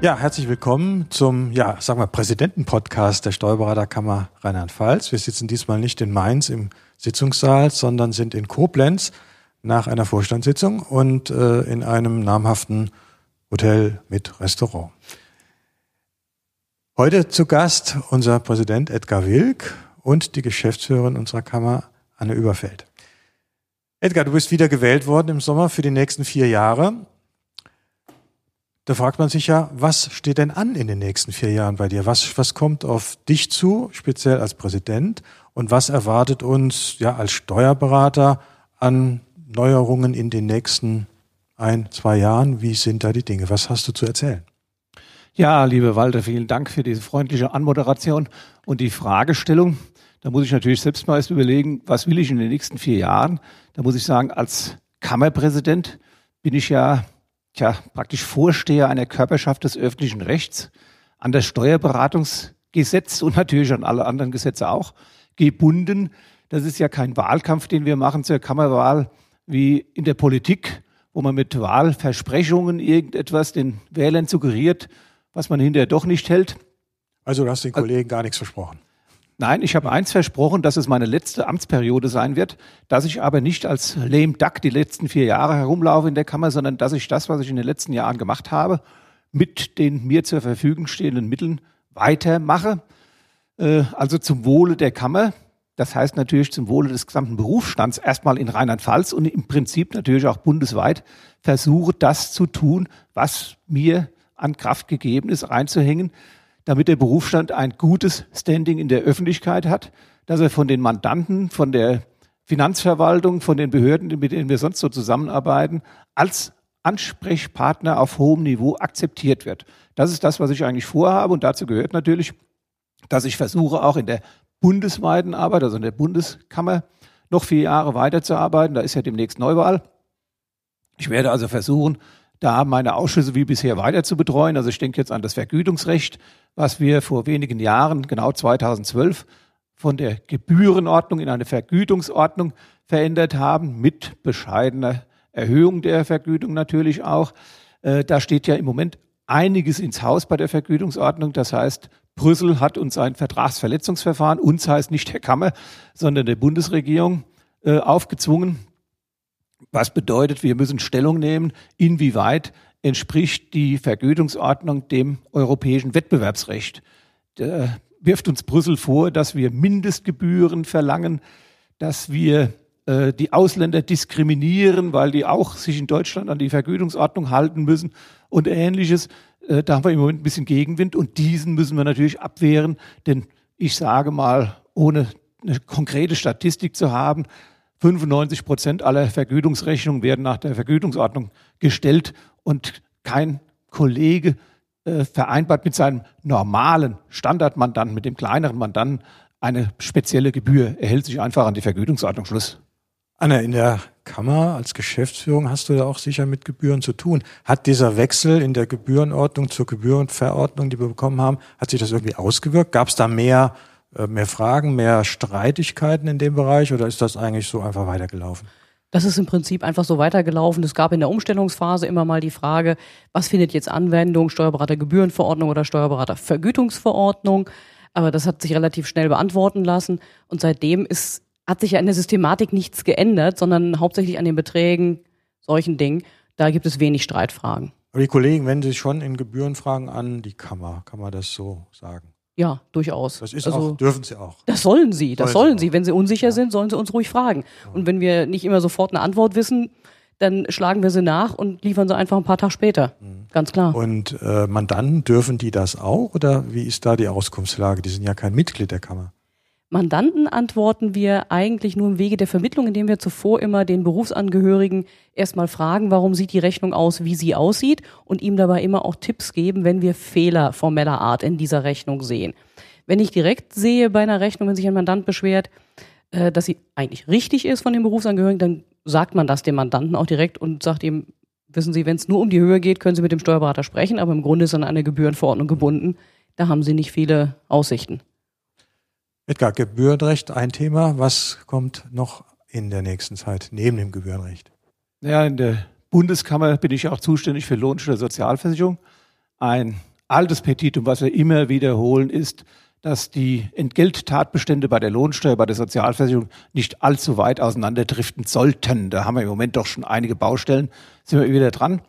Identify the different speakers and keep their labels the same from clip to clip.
Speaker 1: Ja, herzlich willkommen zum, ja, sagen wir, Präsidentenpodcast der Steuerberaterkammer Rheinland-Pfalz. Wir sitzen diesmal nicht in Mainz im Sitzungssaal, sondern sind in Koblenz nach einer Vorstandssitzung und äh, in einem namhaften Hotel mit Restaurant. Heute zu Gast unser Präsident Edgar Wilk und die Geschäftsführerin unserer Kammer, Anne Überfeld. Edgar, du bist wieder gewählt worden im Sommer für die nächsten vier Jahre. Da fragt man sich ja, was steht denn an in den nächsten vier Jahren bei dir? Was, was kommt auf dich zu, speziell als Präsident? Und was erwartet uns ja als Steuerberater an Neuerungen in den nächsten ein, zwei Jahren? Wie sind da die Dinge? Was hast du zu erzählen?
Speaker 2: Ja, liebe Walter, vielen Dank für diese freundliche Anmoderation und die Fragestellung. Da muss ich natürlich selbst mal erst überlegen, was will ich in den nächsten vier Jahren? Da muss ich sagen, als Kammerpräsident bin ich ja tja, praktisch Vorsteher einer Körperschaft des öffentlichen Rechts, an das Steuerberatungsgesetz und natürlich an alle anderen Gesetze auch gebunden. Das ist ja kein Wahlkampf, den wir machen zur Kammerwahl wie in der Politik, wo man mit Wahlversprechungen irgendetwas den Wählern suggeriert, was man hinterher doch nicht hält.
Speaker 1: Also du hast den Kollegen gar nichts versprochen.
Speaker 2: Nein, ich habe eins versprochen, dass es meine letzte Amtsperiode sein wird, dass ich aber nicht als lame duck die letzten vier Jahre herumlaufe in der Kammer, sondern dass ich das, was ich in den letzten Jahren gemacht habe, mit den mir zur Verfügung stehenden Mitteln weitermache. Äh, also zum Wohle der Kammer. Das heißt natürlich zum Wohle des gesamten Berufsstands, erstmal in Rheinland-Pfalz und im Prinzip natürlich auch bundesweit, versuche das zu tun, was mir an Kraft gegeben ist, reinzuhängen, damit der Berufsstand ein gutes Standing in der Öffentlichkeit hat, dass er von den Mandanten, von der Finanzverwaltung, von den Behörden, mit denen wir sonst so zusammenarbeiten, als Ansprechpartner auf hohem Niveau akzeptiert wird. Das ist das, was ich eigentlich vorhabe und dazu gehört natürlich, dass ich versuche, auch in der bundesweiten Arbeit, also in der Bundeskammer, noch vier Jahre weiterzuarbeiten. Da ist ja demnächst Neuwahl. Ich werde also versuchen, da meine Ausschüsse wie bisher weiter zu betreuen. Also ich denke jetzt an das Vergütungsrecht, was wir vor wenigen Jahren, genau 2012, von der Gebührenordnung in eine Vergütungsordnung verändert haben, mit bescheidener Erhöhung der Vergütung natürlich auch. Äh, da steht ja im Moment einiges ins Haus bei der Vergütungsordnung. Das heißt, Brüssel hat uns ein Vertragsverletzungsverfahren, uns heißt nicht der Kammer, sondern der Bundesregierung, äh, aufgezwungen. Was bedeutet, wir müssen Stellung nehmen, inwieweit entspricht die Vergütungsordnung dem europäischen Wettbewerbsrecht. Da wirft uns Brüssel vor, dass wir Mindestgebühren verlangen, dass wir äh, die Ausländer diskriminieren, weil die auch sich in Deutschland an die Vergütungsordnung halten müssen und ähnliches. Äh, da haben wir im Moment ein bisschen Gegenwind und diesen müssen wir natürlich abwehren, denn ich sage mal, ohne eine konkrete Statistik zu haben, 95 Prozent aller Vergütungsrechnungen werden nach der Vergütungsordnung gestellt und kein Kollege äh, vereinbart mit seinem normalen Standardmandanten, mit dem kleineren Mandanten eine spezielle Gebühr. Er hält sich einfach an die Vergütungsordnung. Schluss.
Speaker 1: Anna, in der Kammer als Geschäftsführung hast du da auch sicher mit Gebühren zu tun. Hat dieser Wechsel in der Gebührenordnung zur Gebührenverordnung, die wir bekommen haben, hat sich das irgendwie ausgewirkt? Gab es da mehr mehr Fragen, mehr Streitigkeiten in dem Bereich oder ist das eigentlich so einfach weitergelaufen?
Speaker 3: Das ist im Prinzip einfach so weitergelaufen. Es gab in der Umstellungsphase immer mal die Frage, was findet jetzt Anwendung, Steuerberatergebührenverordnung oder Steuerberatervergütungsverordnung. Aber das hat sich relativ schnell beantworten lassen. Und seitdem ist, hat sich ja in der Systematik nichts geändert, sondern hauptsächlich an den Beträgen, solchen Dingen. Da gibt es wenig Streitfragen.
Speaker 1: Aber die Kollegen wenden sich schon in Gebührenfragen an die Kammer. Kann man das so sagen?
Speaker 3: Ja, durchaus.
Speaker 1: Das ist also, auch, dürfen sie auch.
Speaker 3: Das sollen sie, das sollen, sollen sie. Wenn sie unsicher ja. sind, sollen sie uns ruhig fragen. Ja. Und wenn wir nicht immer sofort eine Antwort wissen, dann schlagen wir sie nach und liefern sie einfach ein paar Tage später. Mhm. Ganz klar.
Speaker 1: Und äh, Mandanten dürfen die das auch oder wie ist da die Auskunftslage? Die sind ja kein Mitglied der Kammer.
Speaker 3: Mandanten antworten wir eigentlich nur im Wege der Vermittlung, indem wir zuvor immer den Berufsangehörigen erstmal fragen, warum sieht die Rechnung aus, wie sie aussieht und ihm dabei immer auch Tipps geben, wenn wir Fehler formeller Art in dieser Rechnung sehen. Wenn ich direkt sehe bei einer Rechnung, wenn sich ein Mandant beschwert, äh, dass sie eigentlich richtig ist von den Berufsangehörigen, dann sagt man das dem Mandanten auch direkt und sagt ihm, wissen Sie, wenn es nur um die Höhe geht, können Sie mit dem Steuerberater sprechen, aber im Grunde ist an eine Gebührenverordnung gebunden. Da haben Sie nicht viele Aussichten.
Speaker 1: Edgar, Gebührenrecht ein Thema. Was kommt noch in der nächsten Zeit neben dem Gebührenrecht?
Speaker 2: Ja, in der Bundeskammer bin ich auch zuständig für Lohnsteuer Sozialversicherung. Ein altes Petitum, was wir immer wiederholen, ist, dass die Entgelttatbestände bei der Lohnsteuer, bei der Sozialversicherung nicht allzu weit auseinanderdriften sollten. Da haben wir im Moment doch schon einige Baustellen, sind wir wieder dran.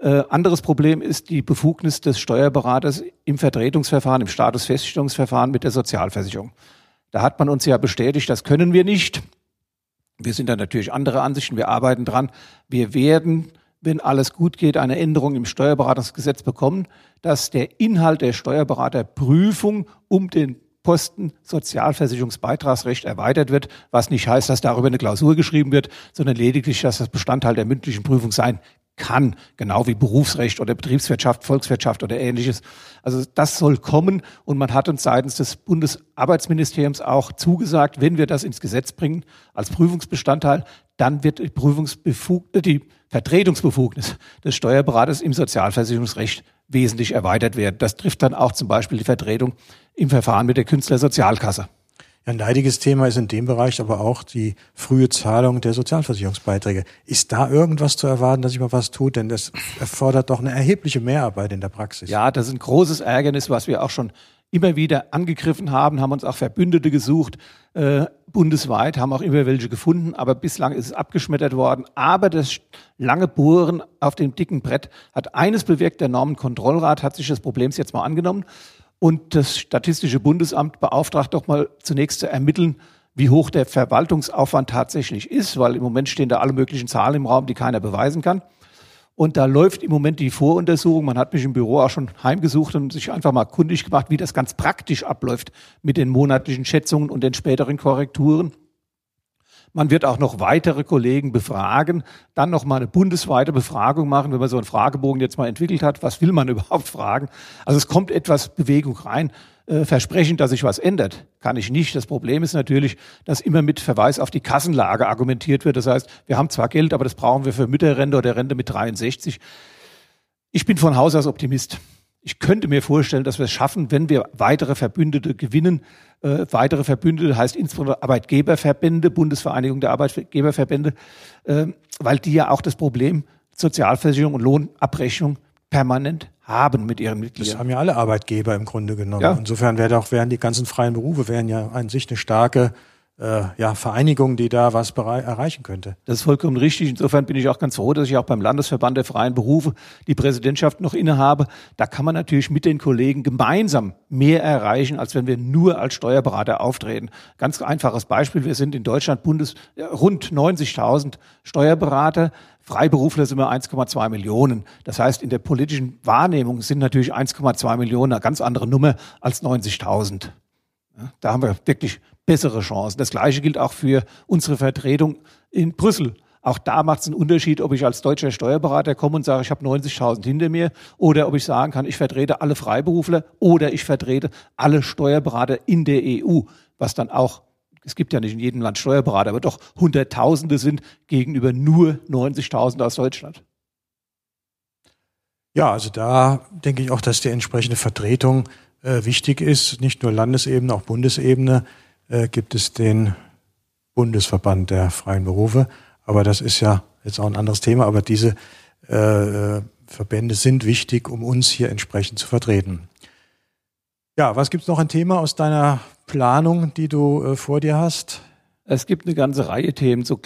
Speaker 2: Äh, anderes Problem ist die Befugnis des Steuerberaters im Vertretungsverfahren, im Statusfeststellungsverfahren mit der Sozialversicherung. Da hat man uns ja bestätigt, das können wir nicht. Wir sind da natürlich andere Ansichten, wir arbeiten dran. Wir werden, wenn alles gut geht, eine Änderung im Steuerberatungsgesetz bekommen, dass der Inhalt der Steuerberaterprüfung um den Posten Sozialversicherungsbeitragsrecht erweitert wird, was nicht heißt, dass darüber eine Klausur geschrieben wird, sondern lediglich, dass das Bestandteil der mündlichen Prüfung sein kann, genau wie Berufsrecht oder Betriebswirtschaft, Volkswirtschaft oder ähnliches. Also das soll kommen und man hat uns seitens des Bundesarbeitsministeriums auch zugesagt, wenn wir das ins Gesetz bringen als Prüfungsbestandteil, dann wird die Prüfungsbefugnis, äh, die Vertretungsbefugnis des Steuerberaters im Sozialversicherungsrecht wesentlich erweitert werden. Das trifft dann auch zum Beispiel die Vertretung im Verfahren mit der Künstlersozialkasse.
Speaker 1: Ein leidiges Thema ist in dem Bereich aber auch die frühe Zahlung der Sozialversicherungsbeiträge. Ist da irgendwas zu erwarten, dass sich mal was tut? Denn das erfordert doch eine erhebliche Mehrarbeit in der Praxis.
Speaker 2: Ja, das ist ein großes Ärgernis, was wir auch schon immer wieder angegriffen haben, haben uns auch Verbündete gesucht, äh, bundesweit, haben auch immer welche gefunden, aber bislang ist es abgeschmettert worden. Aber das lange Bohren auf dem dicken Brett hat eines bewirkt, der Normenkontrollrat hat sich des Problems jetzt mal angenommen und das Statistische Bundesamt beauftragt doch mal zunächst zu ermitteln, wie hoch der Verwaltungsaufwand tatsächlich ist, weil im Moment stehen da alle möglichen Zahlen im Raum, die keiner beweisen kann. Und da läuft im Moment die Voruntersuchung. Man hat mich im Büro auch schon heimgesucht und sich einfach mal kundig gemacht, wie das ganz praktisch abläuft mit den monatlichen Schätzungen und den späteren Korrekturen. Man wird auch noch weitere Kollegen befragen, dann noch mal eine bundesweite Befragung machen, wenn man so einen Fragebogen jetzt mal entwickelt hat. Was will man überhaupt fragen? Also es kommt etwas Bewegung rein. Äh, versprechen, dass sich was ändert, kann ich nicht. Das Problem ist natürlich, dass immer mit Verweis auf die Kassenlage argumentiert wird. Das heißt, wir haben zwar Geld, aber das brauchen wir für Mütterrente oder Rente mit 63. Ich bin von Haus aus Optimist. Ich könnte mir vorstellen, dass wir es schaffen, wenn wir weitere Verbündete gewinnen. Äh, weitere Verbündete heißt insbesondere Arbeitgeberverbände, Bundesvereinigung der Arbeitgeberverbände, äh, weil die ja auch das Problem Sozialversicherung und Lohnabrechnung permanent haben mit ihren Mitgliedern.
Speaker 1: Das haben ja alle Arbeitgeber im Grunde genommen. Ja. Insofern wäre auch, wären die ganzen freien Berufe wären ja an sich eine starke äh, ja, Vereinigung, die da was erreichen könnte.
Speaker 2: Das ist vollkommen richtig. Insofern bin ich auch ganz froh, dass ich auch beim Landesverband der freien Berufe die Präsidentschaft noch innehabe. Da kann man natürlich mit den Kollegen gemeinsam mehr erreichen, als wenn wir nur als Steuerberater auftreten. Ganz einfaches Beispiel. Wir sind in Deutschland Bundes, rund 90.000 Steuerberater. Freiberufler sind wir 1,2 Millionen. Das heißt, in der politischen Wahrnehmung sind natürlich 1,2 Millionen eine ganz andere Nummer als 90.000. Ja, da haben wir wirklich bessere Chancen. Das Gleiche gilt auch für unsere Vertretung in Brüssel. Auch da macht es einen Unterschied, ob ich als deutscher Steuerberater komme und sage, ich habe 90.000 hinter mir, oder ob ich sagen kann, ich vertrete alle Freiberufler oder ich vertrete alle Steuerberater in der EU, was dann auch, es gibt ja nicht in jedem Land Steuerberater, aber doch Hunderttausende sind gegenüber nur 90.000 aus Deutschland.
Speaker 1: Ja, also da denke ich auch, dass die entsprechende Vertretung äh, wichtig ist, nicht nur Landesebene, auch Bundesebene äh, gibt es den Bundesverband der freien Berufe. Aber das ist ja jetzt auch ein anderes Thema. Aber diese äh, Verbände sind wichtig, um uns hier entsprechend zu vertreten. Ja, was gibt es noch ein Thema aus deiner Planung, die du äh, vor dir hast?
Speaker 2: Es gibt eine ganze Reihe Themen, so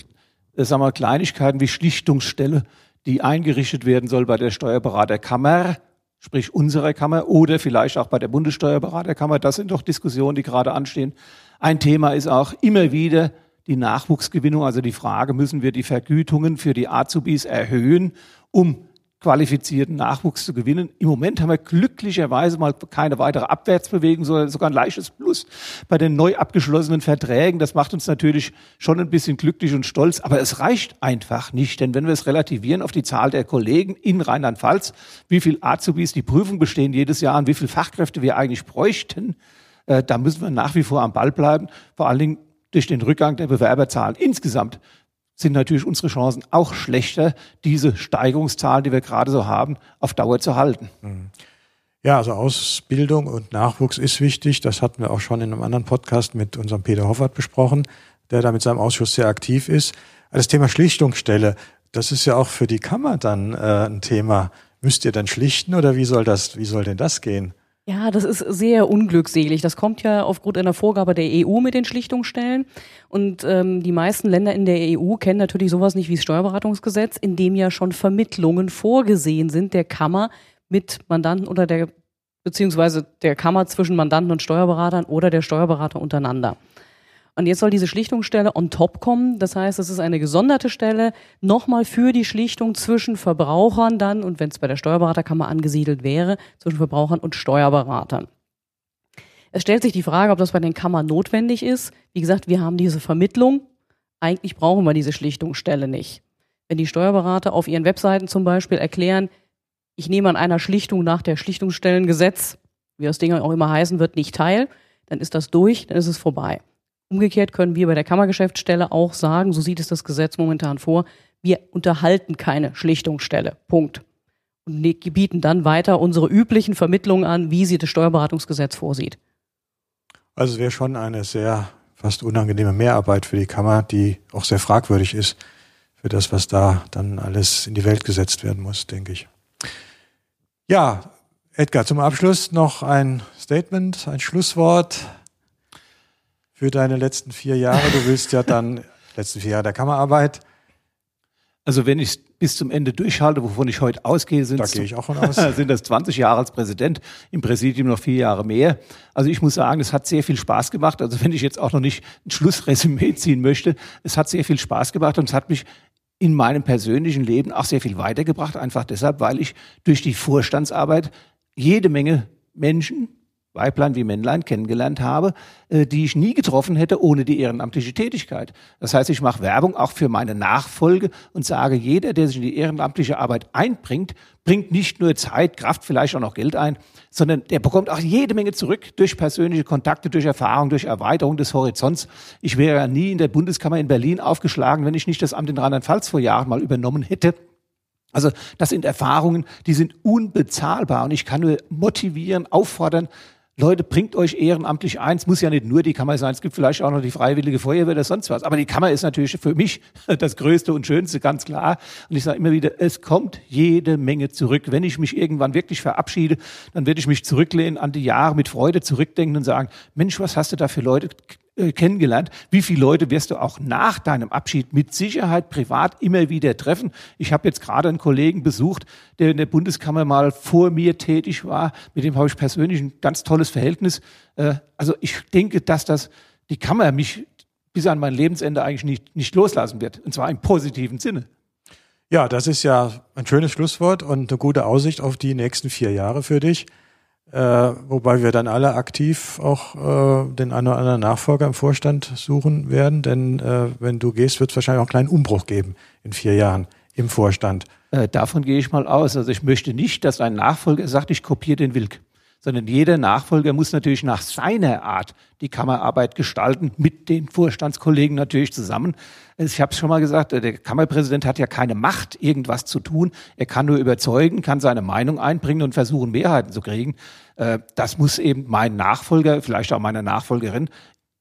Speaker 2: äh, sagen wir, Kleinigkeiten wie Schlichtungsstelle, die eingerichtet werden soll bei der Steuerberaterkammer, sprich unserer Kammer oder vielleicht auch bei der Bundessteuerberaterkammer. Das sind doch Diskussionen, die gerade anstehen. Ein Thema ist auch immer wieder die Nachwuchsgewinnung, also die Frage, müssen wir die Vergütungen für die Azubis erhöhen, um qualifizierten Nachwuchs zu gewinnen. Im Moment haben wir glücklicherweise mal keine weitere Abwärtsbewegung, sondern sogar ein leichtes Plus bei den neu abgeschlossenen Verträgen. Das macht uns natürlich schon ein bisschen glücklich und stolz, aber es reicht einfach nicht, denn wenn wir es relativieren auf die Zahl der Kollegen in Rheinland-Pfalz, wie viel Azubis die Prüfung bestehen jedes Jahr und wie viel Fachkräfte wir eigentlich bräuchten, äh, da müssen wir nach wie vor am Ball bleiben. Vor allen Dingen durch den Rückgang der Bewerberzahlen insgesamt sind natürlich unsere Chancen auch schlechter, diese Steigerungszahlen, die wir gerade so haben, auf Dauer zu halten.
Speaker 1: Ja, also Ausbildung und Nachwuchs ist wichtig. Das hatten wir auch schon in einem anderen Podcast mit unserem Peter Hoffert besprochen, der da mit seinem Ausschuss sehr aktiv ist. Das Thema Schlichtungsstelle, das ist ja auch für die Kammer dann äh, ein Thema müsst ihr dann schlichten oder wie soll das, wie soll denn das gehen?
Speaker 3: Ja, das ist sehr unglückselig. Das kommt ja aufgrund einer Vorgabe der EU mit den Schlichtungsstellen. Und ähm, die meisten Länder in der EU kennen natürlich sowas nicht wie das Steuerberatungsgesetz, in dem ja schon Vermittlungen vorgesehen sind der Kammer mit Mandanten oder der beziehungsweise der Kammer zwischen Mandanten und Steuerberatern oder der Steuerberater untereinander. Und jetzt soll diese Schlichtungsstelle on top kommen. Das heißt, es ist eine gesonderte Stelle nochmal für die Schlichtung zwischen Verbrauchern dann und wenn es bei der Steuerberaterkammer angesiedelt wäre, zwischen Verbrauchern und Steuerberatern. Es stellt sich die Frage, ob das bei den Kammern notwendig ist. Wie gesagt, wir haben diese Vermittlung. Eigentlich brauchen wir diese Schlichtungsstelle nicht. Wenn die Steuerberater auf ihren Webseiten zum Beispiel erklären, ich nehme an einer Schlichtung nach der Schlichtungsstellengesetz, wie das Ding auch immer heißen wird, nicht teil, dann ist das durch, dann ist es vorbei. Umgekehrt können wir bei der Kammergeschäftsstelle auch sagen, so sieht es das Gesetz momentan vor, wir unterhalten keine Schlichtungsstelle. Punkt. Und bieten dann weiter unsere üblichen Vermittlungen an, wie sie das Steuerberatungsgesetz vorsieht.
Speaker 1: Also es wäre schon eine sehr fast unangenehme Mehrarbeit für die Kammer, die auch sehr fragwürdig ist für das, was da dann alles in die Welt gesetzt werden muss, denke ich. Ja, Edgar, zum Abschluss noch ein Statement, ein Schlusswort für deine letzten vier Jahre. Du willst ja dann letzten vier Jahre der Kammerarbeit.
Speaker 2: Also wenn ich bis zum Ende durchhalte, wovon ich heute ausgehe, sind,
Speaker 1: da gehe ich auch von aus.
Speaker 2: sind das 20 Jahre als Präsident, im Präsidium noch vier Jahre mehr. Also ich muss sagen, es hat sehr viel Spaß gemacht. Also wenn ich jetzt auch noch nicht ein Schlussresümee ziehen möchte, es hat sehr viel Spaß gemacht und es hat mich in meinem persönlichen Leben auch sehr viel weitergebracht, einfach deshalb, weil ich durch die Vorstandsarbeit jede Menge Menschen, Weiblein wie Männlein kennengelernt habe, äh, die ich nie getroffen hätte ohne die ehrenamtliche Tätigkeit. Das heißt, ich mache Werbung auch für meine Nachfolge und sage, jeder, der sich in die ehrenamtliche Arbeit einbringt, bringt nicht nur Zeit, Kraft, vielleicht auch noch Geld ein, sondern der bekommt auch jede Menge zurück durch persönliche Kontakte, durch Erfahrung, durch Erweiterung des Horizonts. Ich wäre ja nie in der Bundeskammer in Berlin aufgeschlagen, wenn ich nicht das Amt in Rheinland-Pfalz vor Jahren mal übernommen hätte. Also das sind Erfahrungen, die sind unbezahlbar und ich kann nur motivieren, auffordern, Leute, bringt euch ehrenamtlich eins, muss ja nicht nur die Kammer sein, es gibt vielleicht auch noch die Freiwillige Feuerwehr oder sonst was. Aber die Kammer ist natürlich für mich das Größte und Schönste, ganz klar. Und ich sage immer wieder, es kommt jede Menge zurück. Wenn ich mich irgendwann wirklich verabschiede, dann werde ich mich zurücklehnen an die Jahre mit Freude zurückdenken und sagen, Mensch, was hast du da für Leute äh, kennengelernt. Wie viele Leute wirst du auch nach deinem Abschied mit Sicherheit privat immer wieder treffen? Ich habe jetzt gerade einen Kollegen besucht, der in der Bundeskammer mal vor mir tätig war. Mit dem habe ich persönlich ein ganz tolles Verhältnis. Äh, also ich denke, dass das die Kammer mich bis an mein Lebensende eigentlich nicht, nicht loslassen wird. Und zwar im positiven Sinne.
Speaker 1: Ja, das ist ja ein schönes Schlusswort und eine gute Aussicht auf die nächsten vier Jahre für dich. Äh, wobei wir dann alle aktiv auch äh, den einen oder anderen Nachfolger im Vorstand suchen werden, denn äh, wenn du gehst, wird es wahrscheinlich auch einen kleinen Umbruch geben in vier Jahren im Vorstand.
Speaker 2: Äh, davon gehe ich mal aus. Also ich möchte nicht, dass ein Nachfolger sagt, ich kopiere den Wilk sondern jeder Nachfolger muss natürlich nach seiner Art die Kammerarbeit gestalten, mit den Vorstandskollegen natürlich zusammen. Ich habe es schon mal gesagt, der Kammerpräsident hat ja keine Macht, irgendwas zu tun. Er kann nur überzeugen, kann seine Meinung einbringen und versuchen, Mehrheiten zu kriegen. Äh, das muss eben mein Nachfolger, vielleicht auch meine Nachfolgerin,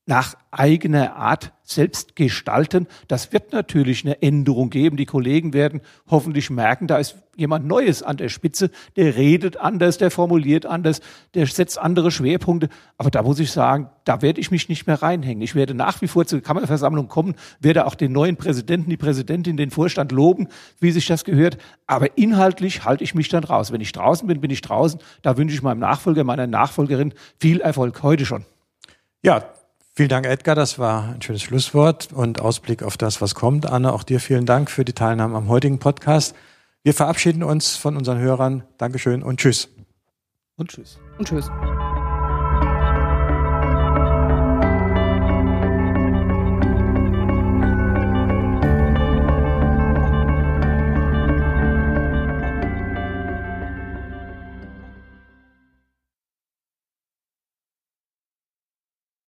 Speaker 2: nach eigener Art selbst gestalten. Das wird natürlich eine Änderung geben. Die Kollegen werden hoffentlich merken, da ist jemand Neues an der Spitze, der redet anders, der formuliert anders, der setzt andere Schwerpunkte. Aber da muss ich sagen, da werde ich mich nicht mehr reinhängen. Ich werde nach wie vor zur Kammerversammlung kommen, werde auch den neuen Präsidenten, die Präsidentin, den Vorstand loben, wie sich das gehört. Aber inhaltlich halte ich mich dann raus. Wenn ich draußen bin, bin ich draußen. Da wünsche ich meinem Nachfolger, meiner Nachfolgerin viel Erfolg heute schon.
Speaker 1: Ja, Vielen Dank, Edgar. Das war ein schönes Schlusswort und Ausblick auf das, was kommt. Anne, auch dir vielen Dank für die Teilnahme am heutigen Podcast. Wir verabschieden uns von unseren Hörern. Dankeschön und tschüss.
Speaker 2: Und tschüss.
Speaker 3: Und tschüss.